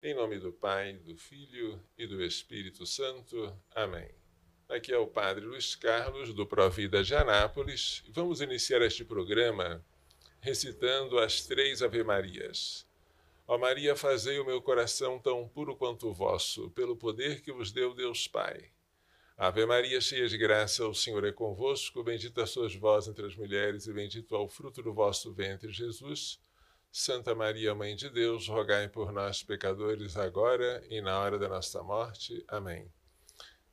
Em nome do Pai, do Filho e do Espírito Santo. Amém. Aqui é o Padre Luiz Carlos, do Provida de Anápolis. Vamos iniciar este programa recitando as três Ave-Marias. Ó Maria, fazei o meu coração tão puro quanto o vosso, pelo poder que vos deu Deus Pai. Ave Maria, cheia de graça, o Senhor é convosco. Bendita sois vós entre as mulheres, e bendito é o fruto do vosso ventre, Jesus. Santa Maria, Mãe de Deus, rogai por nós, pecadores, agora e na hora da nossa morte. Amém.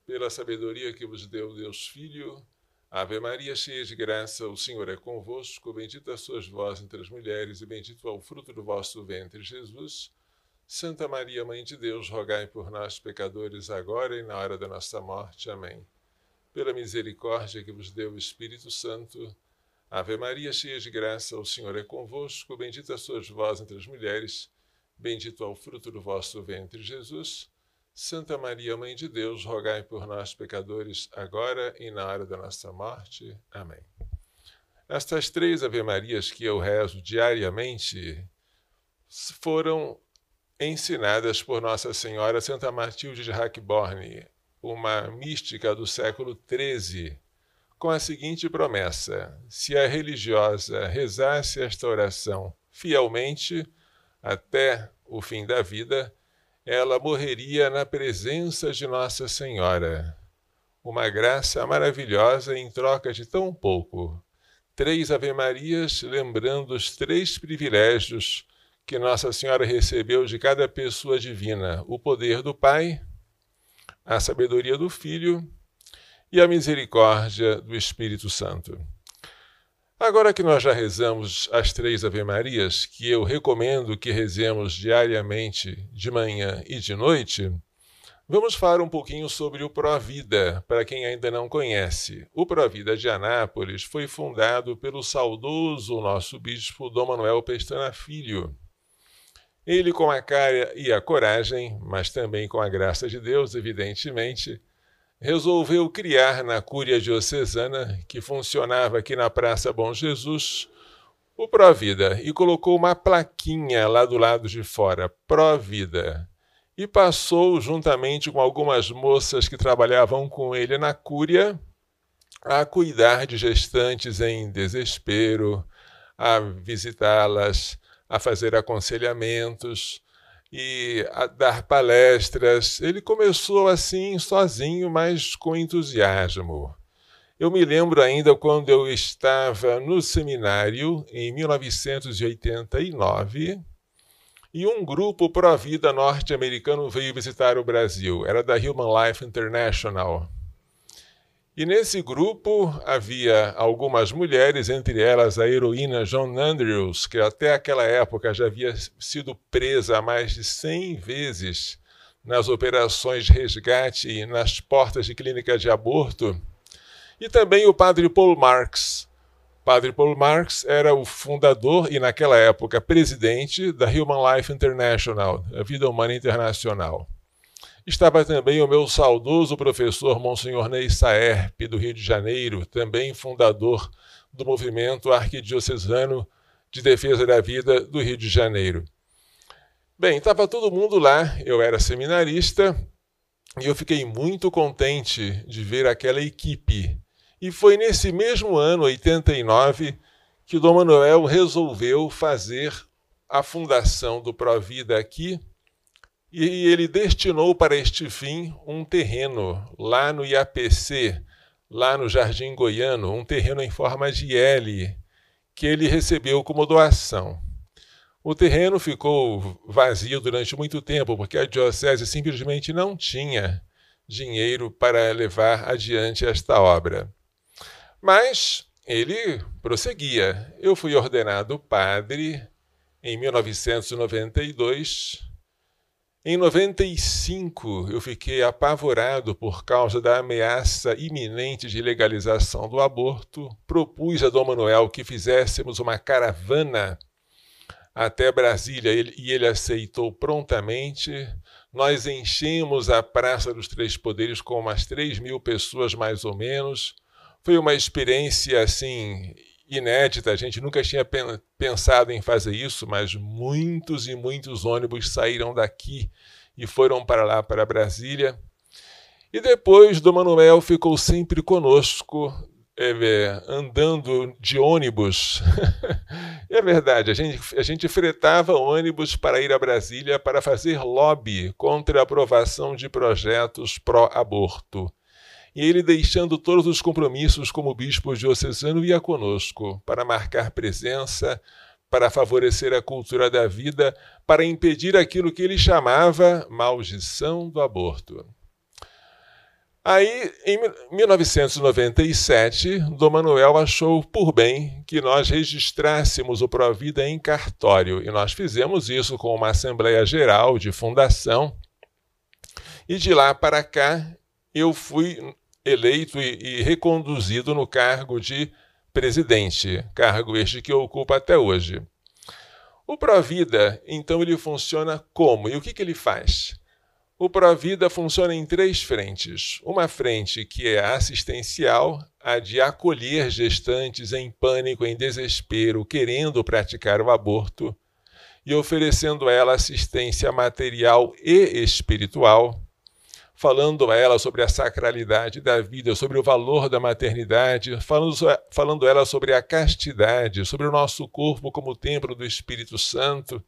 Pela sabedoria que vos deu Deus Filho, Ave Maria, cheia de graça, o Senhor é convosco. Bendita sois vós entre as mulheres, e bendito é o fruto do vosso ventre, Jesus. Santa Maria, Mãe de Deus, rogai por nós, pecadores, agora e na hora da nossa morte. Amém. Pela misericórdia que vos deu o Espírito Santo, Ave Maria, cheia de graça, o Senhor é convosco. Bendita sois vós entre as mulheres, bendito é o fruto do vosso ventre, Jesus. Santa Maria, Mãe de Deus, rogai por nós, pecadores, agora e na hora da nossa morte. Amém. Estas três Ave-Marias que eu rezo diariamente foram ensinadas por Nossa Senhora Santa Matilde de Hackborn, uma mística do século XIII, com a seguinte promessa: se a religiosa rezasse esta oração fielmente até o fim da vida, ela morreria na presença de Nossa Senhora. Uma graça maravilhosa em troca de tão pouco. Três Ave-Marias lembrando os três privilégios que Nossa Senhora recebeu de cada pessoa divina: o poder do Pai, a sabedoria do Filho e a misericórdia do Espírito Santo. Agora que nós já rezamos as três Ave-Marias, que eu recomendo que rezemos diariamente, de manhã e de noite, vamos falar um pouquinho sobre o Provida, para quem ainda não conhece. O Provida de Anápolis foi fundado pelo saudoso nosso bispo Dom Manuel Pestana Filho. Ele, com a cara e a coragem, mas também com a graça de Deus, evidentemente, resolveu criar na Cúria Diocesana, que funcionava aqui na Praça Bom Jesus, o Provida e colocou uma plaquinha lá do lado de fora, Provida. E passou, juntamente com algumas moças que trabalhavam com ele na Cúria, a cuidar de gestantes em desespero, a visitá-las, a fazer aconselhamentos, e a dar palestras. Ele começou assim, sozinho, mas com entusiasmo. Eu me lembro ainda quando eu estava no seminário, em 1989, e um grupo pró-vida norte-americano veio visitar o Brasil. Era da Human Life International. E nesse grupo havia algumas mulheres, entre elas a heroína John Andrews, que até aquela época já havia sido presa mais de 100 vezes nas operações de resgate e nas portas de clínica de aborto, e também o padre Paul Marx. Padre Paul Marx era o fundador e, naquela época, presidente da Human Life International, a Vida Humana Internacional. Estava também o meu saudoso professor Monsenhor Ney Saerp, do Rio de Janeiro, também fundador do movimento arquidiocesano de defesa da vida do Rio de Janeiro. Bem, estava todo mundo lá, eu era seminarista e eu fiquei muito contente de ver aquela equipe. E foi nesse mesmo ano, 89, que Dom Manuel resolveu fazer a fundação do Provida aqui e ele destinou para este fim um terreno lá no IAPC, lá no Jardim Goiano, um terreno em forma de L, que ele recebeu como doação. O terreno ficou vazio durante muito tempo, porque a diocese simplesmente não tinha dinheiro para levar adiante esta obra. Mas ele prosseguia. Eu fui ordenado padre em 1992 em 95, eu fiquei apavorado por causa da ameaça iminente de legalização do aborto. Propus a Dom Manuel que fizéssemos uma caravana até Brasília e ele aceitou prontamente. Nós enchemos a Praça dos Três Poderes com umas 3 mil pessoas, mais ou menos. Foi uma experiência assim inédita, a gente nunca tinha pensado em fazer isso, mas muitos e muitos ônibus saíram daqui e foram para lá, para Brasília. E depois Dom Manuel ficou sempre conosco, é, andando de ônibus. é verdade, a gente, a gente fretava ônibus para ir a Brasília para fazer lobby contra a aprovação de projetos pró-aborto e ele, deixando todos os compromissos como bispo diocesano, ia conosco para marcar presença, para favorecer a cultura da vida, para impedir aquilo que ele chamava maldição do aborto. Aí, em 1997, Dom Manuel achou por bem que nós registrássemos o Provida em cartório, e nós fizemos isso com uma Assembleia Geral de Fundação. E de lá para cá, eu fui eleito e, e reconduzido no cargo de presidente, cargo este que ocupa até hoje. O Provida, então, ele funciona como? E o que, que ele faz? O Provida funciona em três frentes. Uma frente que é assistencial, a de acolher gestantes em pânico, em desespero, querendo praticar o aborto, e oferecendo a ela assistência material e espiritual falando a ela sobre a sacralidade da vida, sobre o valor da maternidade, falando, falando a ela sobre a castidade, sobre o nosso corpo como templo do Espírito Santo.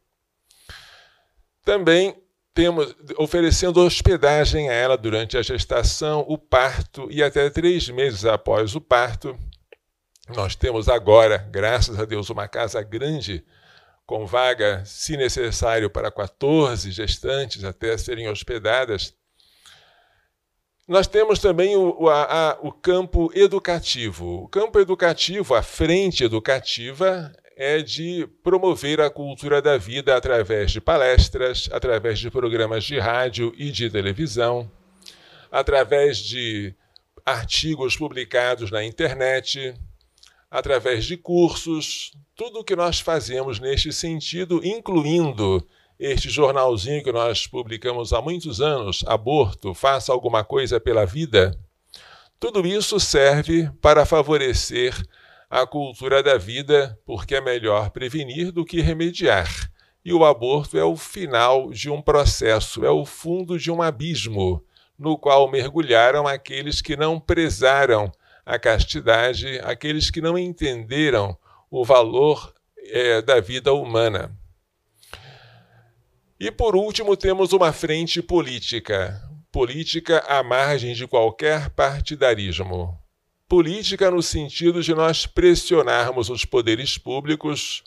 Também temos oferecendo hospedagem a ela durante a gestação, o parto e até três meses após o parto. Nós temos agora, graças a Deus, uma casa grande com vaga, se necessário, para 14 gestantes até serem hospedadas. Nós temos também o, a, a, o campo educativo. O campo educativo, a frente educativa, é de promover a cultura da vida através de palestras, através de programas de rádio e de televisão, através de artigos publicados na internet, através de cursos, tudo o que nós fazemos neste sentido, incluindo este jornalzinho que nós publicamos há muitos anos, Aborto, Faça Alguma Coisa pela Vida, tudo isso serve para favorecer a cultura da vida, porque é melhor prevenir do que remediar. E o aborto é o final de um processo, é o fundo de um abismo, no qual mergulharam aqueles que não prezaram a castidade, aqueles que não entenderam o valor é, da vida humana. E por último, temos uma frente política. Política à margem de qualquer partidarismo. Política no sentido de nós pressionarmos os poderes públicos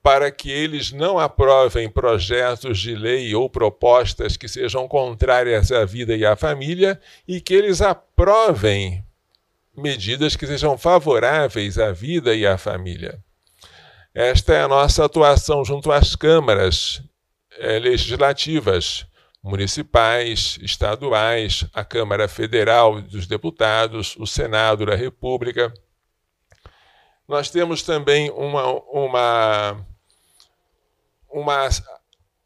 para que eles não aprovem projetos de lei ou propostas que sejam contrárias à vida e à família e que eles aprovem medidas que sejam favoráveis à vida e à família. Esta é a nossa atuação junto às câmaras é, legislativas, municipais, estaduais, a Câmara Federal dos Deputados, o Senado da República. Nós temos também uma, uma, uma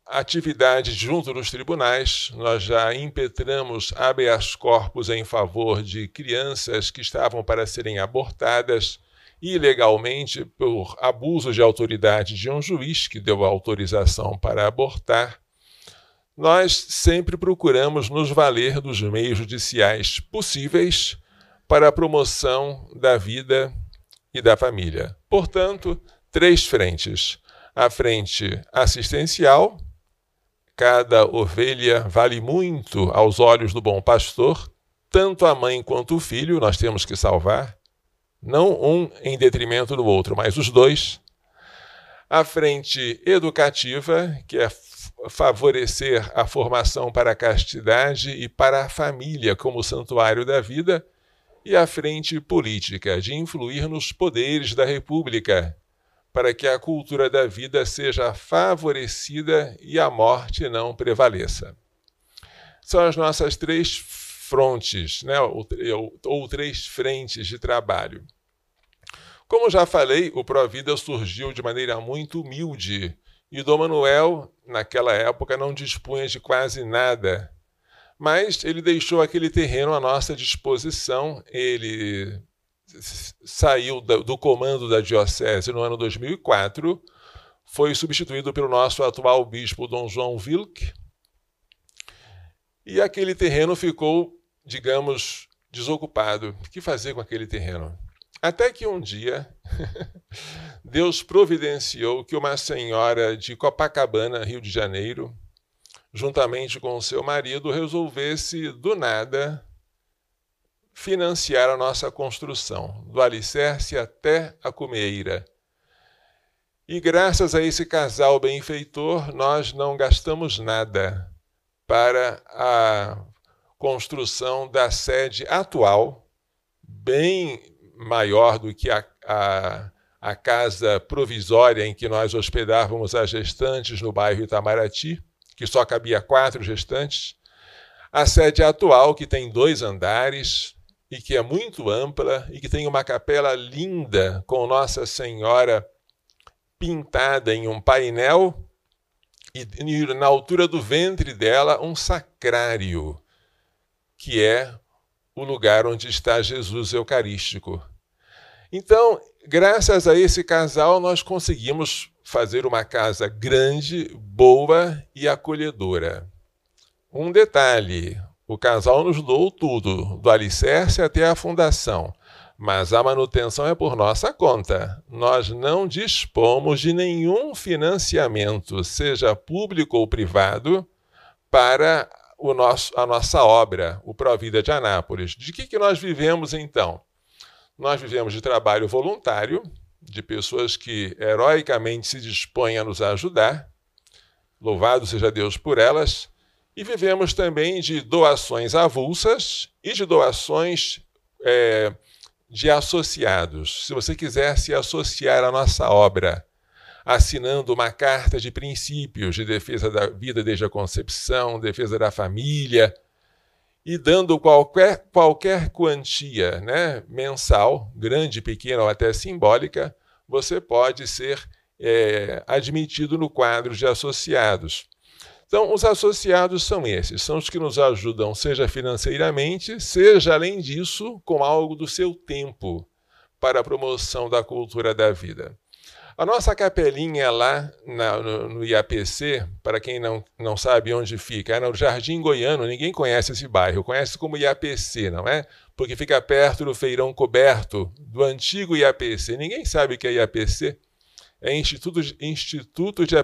atividade junto dos tribunais. Nós já impetramos habeas corpus em favor de crianças que estavam para serem abortadas ilegalmente por abuso de autoridade de um juiz que deu autorização para abortar, nós sempre procuramos nos valer dos meios judiciais possíveis para a promoção da vida e da família. Portanto, três frentes: a frente assistencial, cada ovelha vale muito aos olhos do bom pastor, tanto a mãe quanto o filho nós temos que salvar não um em detrimento do outro, mas os dois. A frente educativa, que é favorecer a formação para a castidade e para a família como santuário da vida, e a frente política, de influir nos poderes da República, para que a cultura da vida seja favorecida e a morte não prevaleça. São as nossas três frontes, né, ou, ou três frentes de trabalho. Como já falei, o Provida surgiu de maneira muito humilde e Dom Manuel, naquela época, não dispunha de quase nada. Mas ele deixou aquele terreno à nossa disposição, ele saiu do comando da diocese no ano 2004, foi substituído pelo nosso atual bispo Dom João Wilk, e aquele terreno ficou, digamos, desocupado. O que fazer com aquele terreno? Até que um dia, Deus providenciou que uma senhora de Copacabana, Rio de Janeiro, juntamente com seu marido, resolvesse do nada financiar a nossa construção, do alicerce até a cumeira. E graças a esse casal benfeitor, nós não gastamos nada para a construção da sede atual, bem maior do que a, a, a casa provisória em que nós hospedávamos as gestantes no bairro Itamaraty, que só cabia quatro gestantes. A sede atual, que tem dois andares e que é muito ampla e que tem uma capela linda com Nossa Senhora pintada em um painel e, na altura do ventre dela um sacrário, que é o lugar onde está Jesus Eucarístico. Então, graças a esse casal, nós conseguimos fazer uma casa grande, boa e acolhedora. Um detalhe: o casal nos doou tudo, do alicerce até a fundação, mas a manutenção é por nossa conta. Nós não dispomos de nenhum financiamento, seja público ou privado, para o nosso, a nossa obra, o Provida de Anápolis. De que, que nós vivemos então? Nós vivemos de trabalho voluntário, de pessoas que heroicamente se dispõem a nos ajudar, louvado seja Deus por elas, e vivemos também de doações avulsas e de doações é, de associados. Se você quiser se associar à nossa obra, assinando uma carta de princípios de defesa da vida desde a concepção, defesa da família, e dando qualquer, qualquer quantia né, mensal, grande, pequena ou até simbólica, você pode ser é, admitido no quadro de associados. Então, os associados são esses, são os que nos ajudam, seja financeiramente, seja, além disso, com algo do seu tempo para a promoção da cultura da vida. A nossa capelinha lá na, no, no, IAPC, para quem não, não sabe onde fica, é no Jardim Goiano, ninguém conhece esse bairro, conhece como IAPC, não é? Porque fica perto do feirão coberto do antigo IAPC. Ninguém sabe o que é IAPC. É Instituto, Instituto de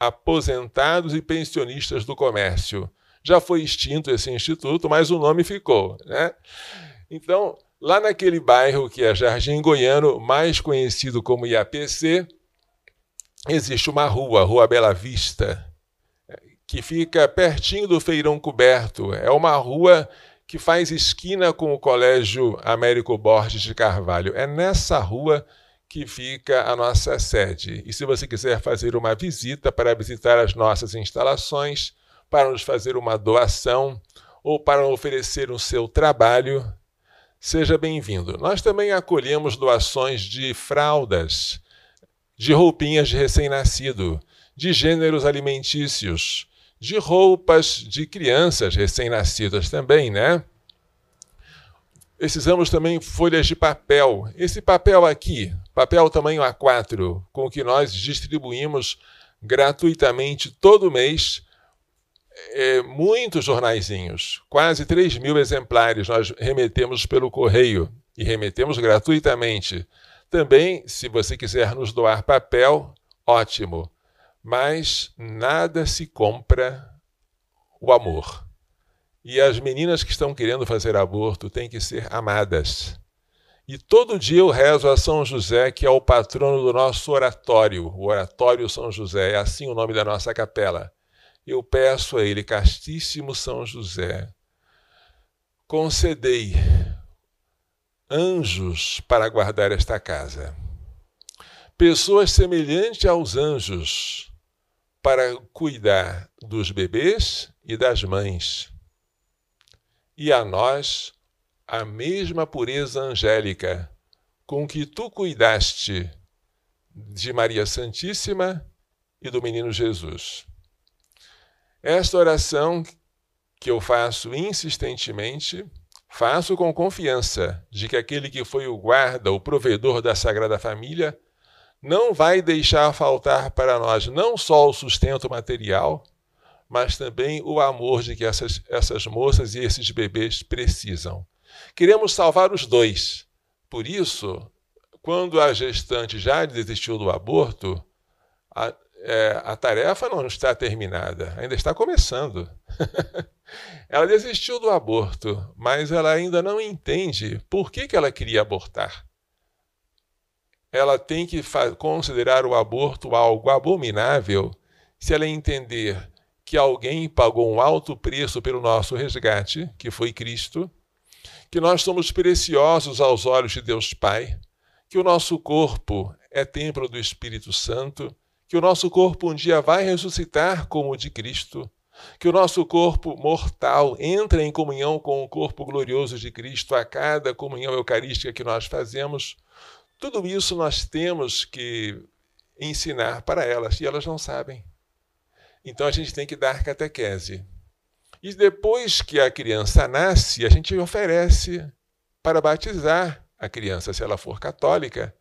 Aposentados e Pensionistas do Comércio. Já foi extinto esse instituto, mas o nome ficou. Né? Então, Lá naquele bairro que é Jardim Goiano, mais conhecido como IAPC, existe uma rua, Rua Bela Vista, que fica pertinho do Feirão Coberto. É uma rua que faz esquina com o Colégio Américo Borges de Carvalho. É nessa rua que fica a nossa sede. E se você quiser fazer uma visita para visitar as nossas instalações, para nos fazer uma doação ou para oferecer o seu trabalho, Seja bem-vindo. Nós também acolhemos doações de fraldas, de roupinhas de recém-nascido, de gêneros alimentícios, de roupas de crianças recém-nascidas também, né? Precisamos também folhas de papel. Esse papel aqui, papel tamanho A4, com que nós distribuímos gratuitamente todo mês é, muitos jornaizinhos, quase 3 mil exemplares nós remetemos pelo correio e remetemos gratuitamente. Também, se você quiser nos doar papel, ótimo. Mas nada se compra o amor. E as meninas que estão querendo fazer aborto têm que ser amadas. E todo dia eu rezo a São José, que é o patrono do nosso oratório, o Oratório São José, é assim o nome da nossa capela eu peço a Ele, Castíssimo São José, concedei anjos para guardar esta casa, pessoas semelhantes aos anjos para cuidar dos bebês e das mães, e a nós a mesma pureza angélica com que tu cuidaste de Maria Santíssima e do menino Jesus. Esta oração que eu faço insistentemente Faço com confiança de que aquele que foi o guarda, o provedor da Sagrada Família, não vai deixar faltar para nós não só o sustento material, mas também o amor de que essas, essas moças e esses bebês precisam. Queremos salvar os dois. Por isso, quando a gestante já desistiu do aborto, a, é, a tarefa não está terminada, ainda está começando. ela desistiu do aborto, mas ela ainda não entende por que, que ela queria abortar. Ela tem que considerar o aborto algo abominável se ela entender que alguém pagou um alto preço pelo nosso resgate, que foi Cristo, que nós somos preciosos aos olhos de Deus Pai, que o nosso corpo é templo do Espírito Santo, que o nosso corpo um dia vai ressuscitar como o de Cristo, que o nosso corpo mortal entra em comunhão com o corpo glorioso de Cristo a cada comunhão eucarística que nós fazemos. Tudo isso nós temos que ensinar para elas e elas não sabem. Então a gente tem que dar catequese. E depois que a criança nasce, a gente oferece para batizar a criança, se ela for católica,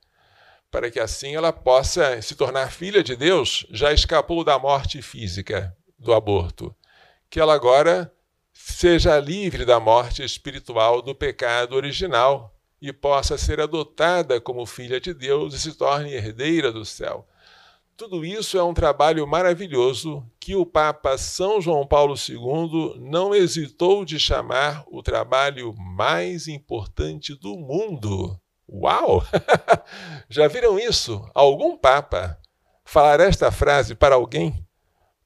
para que assim ela possa se tornar filha de Deus, já escapou da morte física do aborto, que ela agora seja livre da morte espiritual do pecado original e possa ser adotada como filha de Deus e se torne herdeira do céu. Tudo isso é um trabalho maravilhoso que o Papa São João Paulo II não hesitou de chamar o trabalho mais importante do mundo. Uau! Já viram isso? Algum Papa falar esta frase para alguém?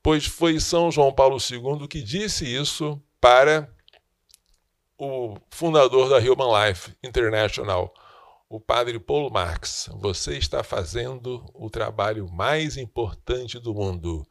Pois foi São João Paulo II que disse isso para o fundador da Human Life International, o padre Paulo Marx, você está fazendo o trabalho mais importante do mundo.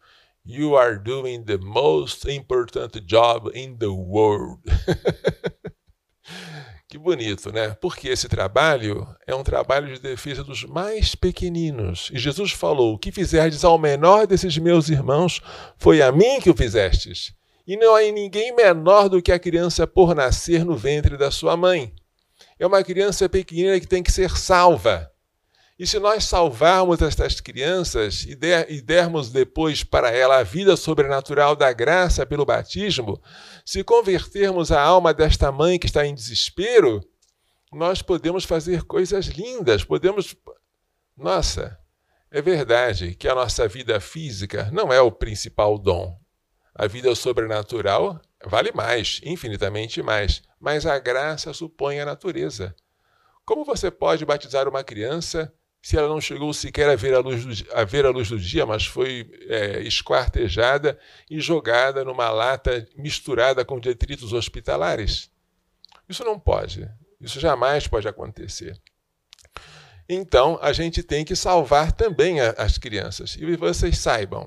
You are doing the most important job in the world. que bonito, né? Porque esse trabalho é um trabalho de defesa dos mais pequeninos. E Jesus falou: O que fizerdes ao menor desses meus irmãos, foi a mim que o fizestes. E não há ninguém menor do que a criança por nascer no ventre da sua mãe é uma criança pequenina que tem que ser salva. E se nós salvarmos estas crianças e, der, e dermos depois para ela a vida sobrenatural da graça pelo batismo, se convertermos a alma desta mãe que está em desespero, nós podemos fazer coisas lindas, podemos. Nossa, é verdade que a nossa vida física não é o principal dom. A vida sobrenatural vale mais, infinitamente mais, mas a graça supõe a natureza. Como você pode batizar uma criança se ela não chegou sequer a ver a luz do, a ver a luz do dia, mas foi é, esquartejada e jogada numa lata misturada com detritos hospitalares? Isso não pode. Isso jamais pode acontecer. Então, a gente tem que salvar também a, as crianças. E vocês saibam,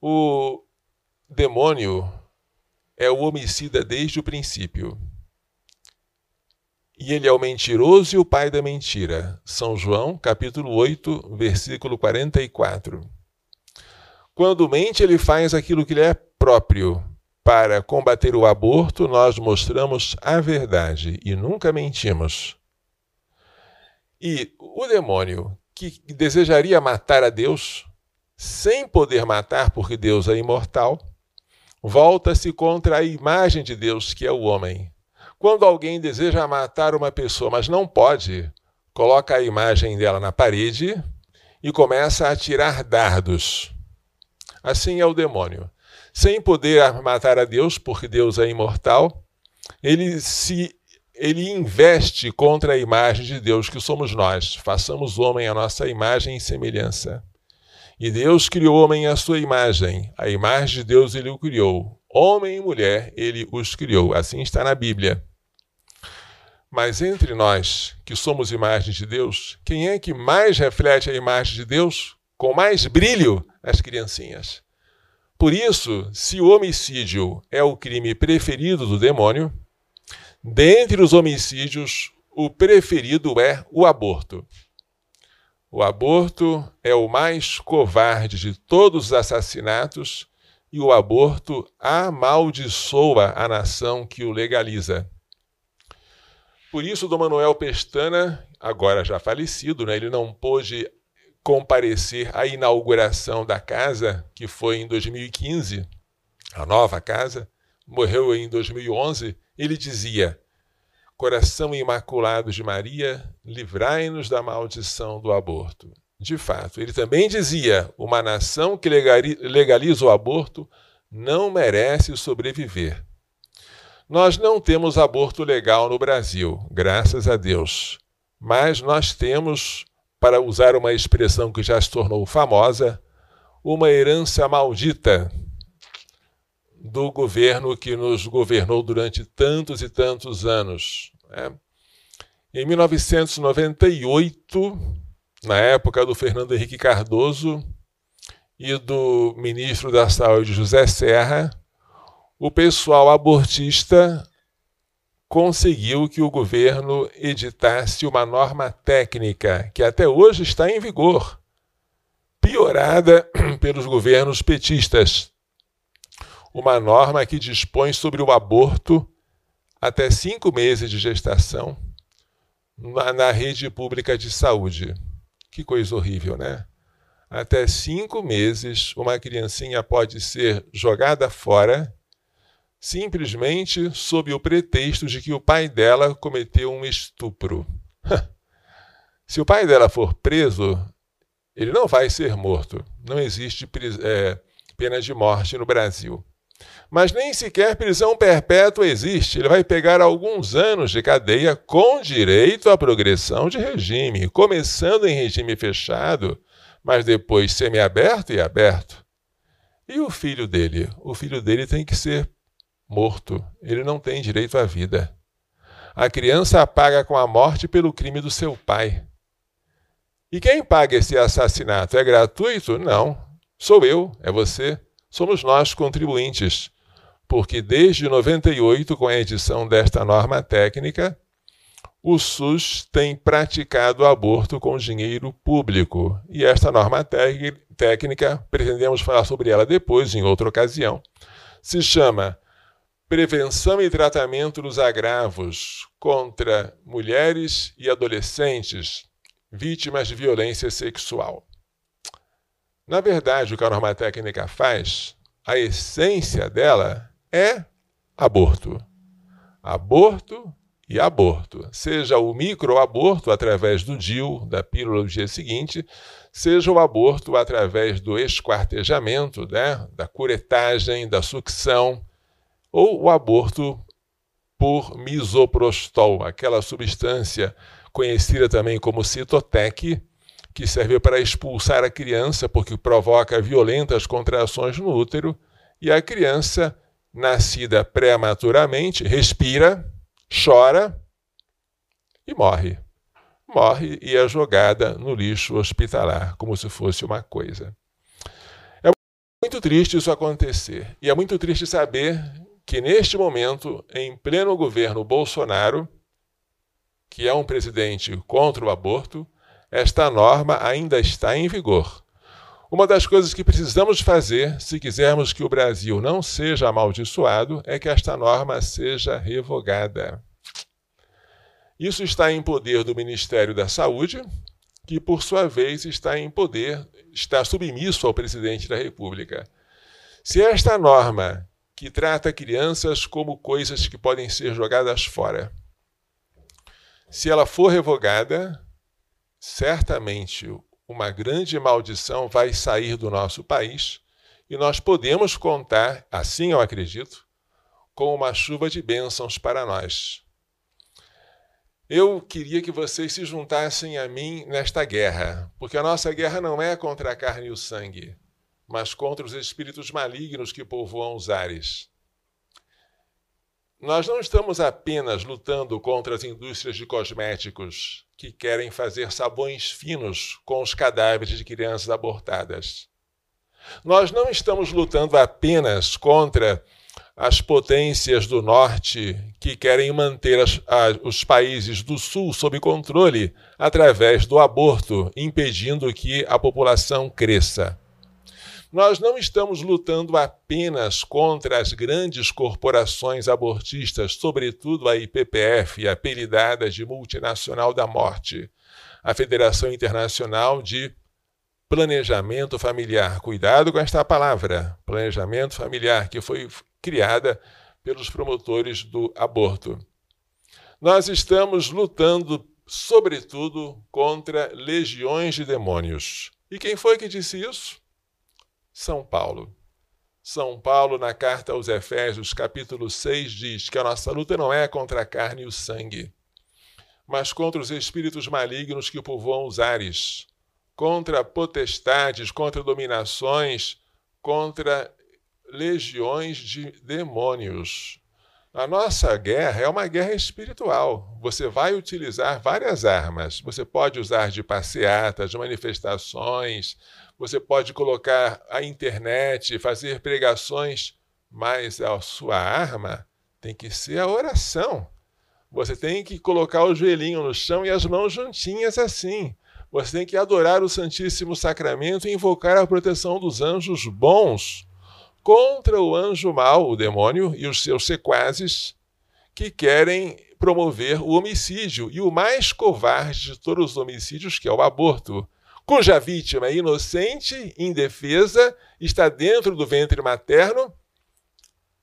o demônio é o homicida desde o princípio. E ele é o mentiroso e o pai da mentira. São João, capítulo 8, versículo 44. Quando mente, ele faz aquilo que lhe é próprio. Para combater o aborto, nós mostramos a verdade e nunca mentimos. E o demônio que desejaria matar a Deus, sem poder matar porque Deus é imortal, volta-se contra a imagem de Deus, que é o homem. Quando alguém deseja matar uma pessoa, mas não pode, coloca a imagem dela na parede e começa a tirar dardos. Assim é o demônio. Sem poder matar a Deus, porque Deus é imortal, ele se ele investe contra a imagem de Deus, que somos nós. Façamos homem a nossa imagem e semelhança. E Deus criou o homem à sua imagem. A imagem de Deus ele o criou. Homem e mulher ele os criou. Assim está na Bíblia. Mas entre nós, que somos imagens de Deus, quem é que mais reflete a imagem de Deus com mais brilho? As criancinhas. Por isso, se o homicídio é o crime preferido do demônio, dentre os homicídios, o preferido é o aborto. O aborto é o mais covarde de todos os assassinatos e o aborto amaldiçoa a nação que o legaliza. Por isso, Dom Manuel Pestana, agora já falecido, né, ele não pôde comparecer à inauguração da casa, que foi em 2015, a nova casa, morreu em 2011. Ele dizia: Coração imaculado de Maria, livrai-nos da maldição do aborto. De fato, ele também dizia: uma nação que legaliza o aborto não merece sobreviver. Nós não temos aborto legal no Brasil, graças a Deus. Mas nós temos, para usar uma expressão que já se tornou famosa, uma herança maldita do governo que nos governou durante tantos e tantos anos. Né? Em 1998, na época do Fernando Henrique Cardoso e do ministro da Saúde José Serra, o pessoal abortista conseguiu que o governo editasse uma norma técnica que até hoje está em vigor, piorada pelos governos petistas. Uma norma que dispõe sobre o aborto até cinco meses de gestação na, na rede pública de saúde. Que coisa horrível, né? Até cinco meses, uma criancinha pode ser jogada fora simplesmente sob o pretexto de que o pai dela cometeu um estupro. Se o pai dela for preso, ele não vai ser morto. Não existe é, pena de morte no Brasil. Mas nem sequer prisão perpétua existe. Ele vai pegar alguns anos de cadeia com direito à progressão de regime, começando em regime fechado, mas depois semiaberto e aberto. E o filho dele? O filho dele tem que ser morto. Ele não tem direito à vida. A criança paga com a morte pelo crime do seu pai. E quem paga esse assassinato? É gratuito? Não. Sou eu, é você. Somos nós, contribuintes. Porque desde 98, com a edição desta norma técnica, o SUS tem praticado aborto com dinheiro público. E esta norma técnica, pretendemos falar sobre ela depois, em outra ocasião, se chama prevenção e tratamento dos agravos contra mulheres e adolescentes vítimas de violência sexual. Na verdade, o que a norma técnica faz, a essência dela é aborto. Aborto e aborto. Seja o microaborto através do DIL, da pílula do dia seguinte, seja o aborto através do esquartejamento, né, da curetagem, da sucção, ou o aborto por misoprostol, aquela substância conhecida também como citotec, que serve para expulsar a criança porque provoca violentas contrações no útero e a criança nascida prematuramente respira, chora e morre. Morre e é jogada no lixo hospitalar, como se fosse uma coisa. É muito triste isso acontecer. E é muito triste saber que neste momento, em pleno governo Bolsonaro, que é um presidente contra o aborto, esta norma ainda está em vigor. Uma das coisas que precisamos fazer, se quisermos que o Brasil não seja amaldiçoado, é que esta norma seja revogada. Isso está em poder do Ministério da Saúde, que por sua vez está em poder, está submisso ao presidente da República. Se esta norma que trata crianças como coisas que podem ser jogadas fora. Se ela for revogada, certamente uma grande maldição vai sair do nosso país e nós podemos contar, assim eu acredito, com uma chuva de bênçãos para nós. Eu queria que vocês se juntassem a mim nesta guerra, porque a nossa guerra não é contra a carne e o sangue, mas contra os espíritos malignos que povoam os ares. Nós não estamos apenas lutando contra as indústrias de cosméticos que querem fazer sabões finos com os cadáveres de crianças abortadas. Nós não estamos lutando apenas contra as potências do norte que querem manter as, os países do sul sob controle através do aborto, impedindo que a população cresça. Nós não estamos lutando apenas contra as grandes corporações abortistas, sobretudo a IPPF, apelidada de Multinacional da Morte, a Federação Internacional de Planejamento Familiar. Cuidado com esta palavra, planejamento familiar, que foi criada pelos promotores do aborto. Nós estamos lutando, sobretudo, contra legiões de demônios. E quem foi que disse isso? São Paulo. São Paulo, na carta aos Efésios, capítulo 6, diz que a nossa luta não é contra a carne e o sangue, mas contra os espíritos malignos que povoam os ares, contra potestades, contra dominações, contra legiões de demônios. A nossa guerra é uma guerra espiritual. Você vai utilizar várias armas. Você pode usar de passeatas, de manifestações, você pode colocar a internet, fazer pregações, mas a sua arma tem que ser a oração. Você tem que colocar o joelhinho no chão e as mãos juntinhas assim. Você tem que adorar o Santíssimo Sacramento e invocar a proteção dos anjos bons contra o anjo mau, o demônio, e os seus sequazes que querem promover o homicídio e o mais covarde de todos os homicídios, que é o aborto cuja vítima é inocente, indefesa, está dentro do ventre materno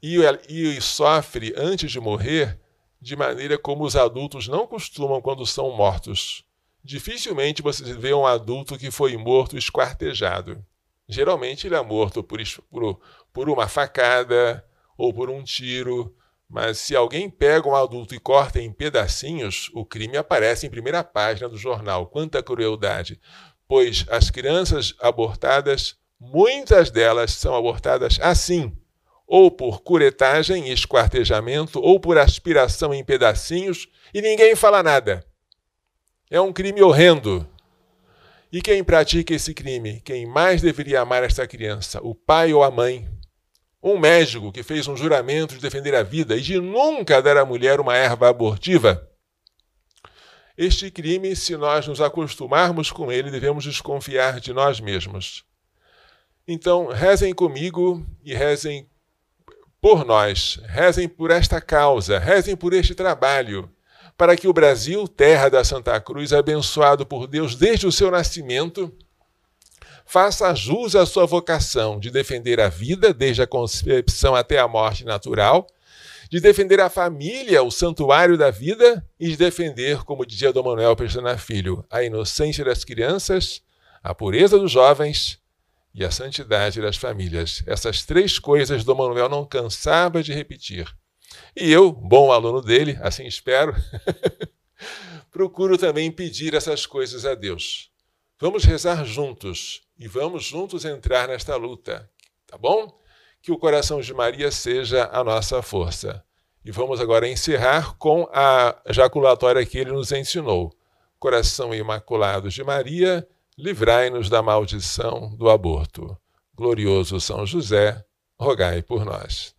e, e sofre antes de morrer de maneira como os adultos não costumam quando são mortos. Dificilmente você vê um adulto que foi morto esquartejado. Geralmente ele é morto por, por, por uma facada ou por um tiro, mas se alguém pega um adulto e corta em pedacinhos, o crime aparece em primeira página do jornal. Quanta crueldade! Pois as crianças abortadas, muitas delas são abortadas assim, ou por curetagem e esquartejamento, ou por aspiração em pedacinhos, e ninguém fala nada. É um crime horrendo. E quem pratica esse crime? Quem mais deveria amar esta criança? O pai ou a mãe? Um médico que fez um juramento de defender a vida e de nunca dar à mulher uma erva abortiva? Este crime, se nós nos acostumarmos com ele, devemos desconfiar de nós mesmos. Então, rezem comigo e rezem por nós, rezem por esta causa, rezem por este trabalho, para que o Brasil, terra da Santa Cruz, abençoado por Deus desde o seu nascimento, faça jus à sua vocação de defender a vida desde a concepção até a morte natural de defender a família, o santuário da vida, e de defender, como dizia Dom Manuel Pestana Filho, a inocência das crianças, a pureza dos jovens e a santidade das famílias. Essas três coisas Dom Manuel não cansava de repetir. E eu, bom aluno dele, assim espero, procuro também pedir essas coisas a Deus. Vamos rezar juntos e vamos juntos entrar nesta luta, tá bom? Que o coração de Maria seja a nossa força. E vamos agora encerrar com a jaculatória que ele nos ensinou. Coração Imaculado de Maria, livrai-nos da maldição do aborto. Glorioso São José, rogai por nós.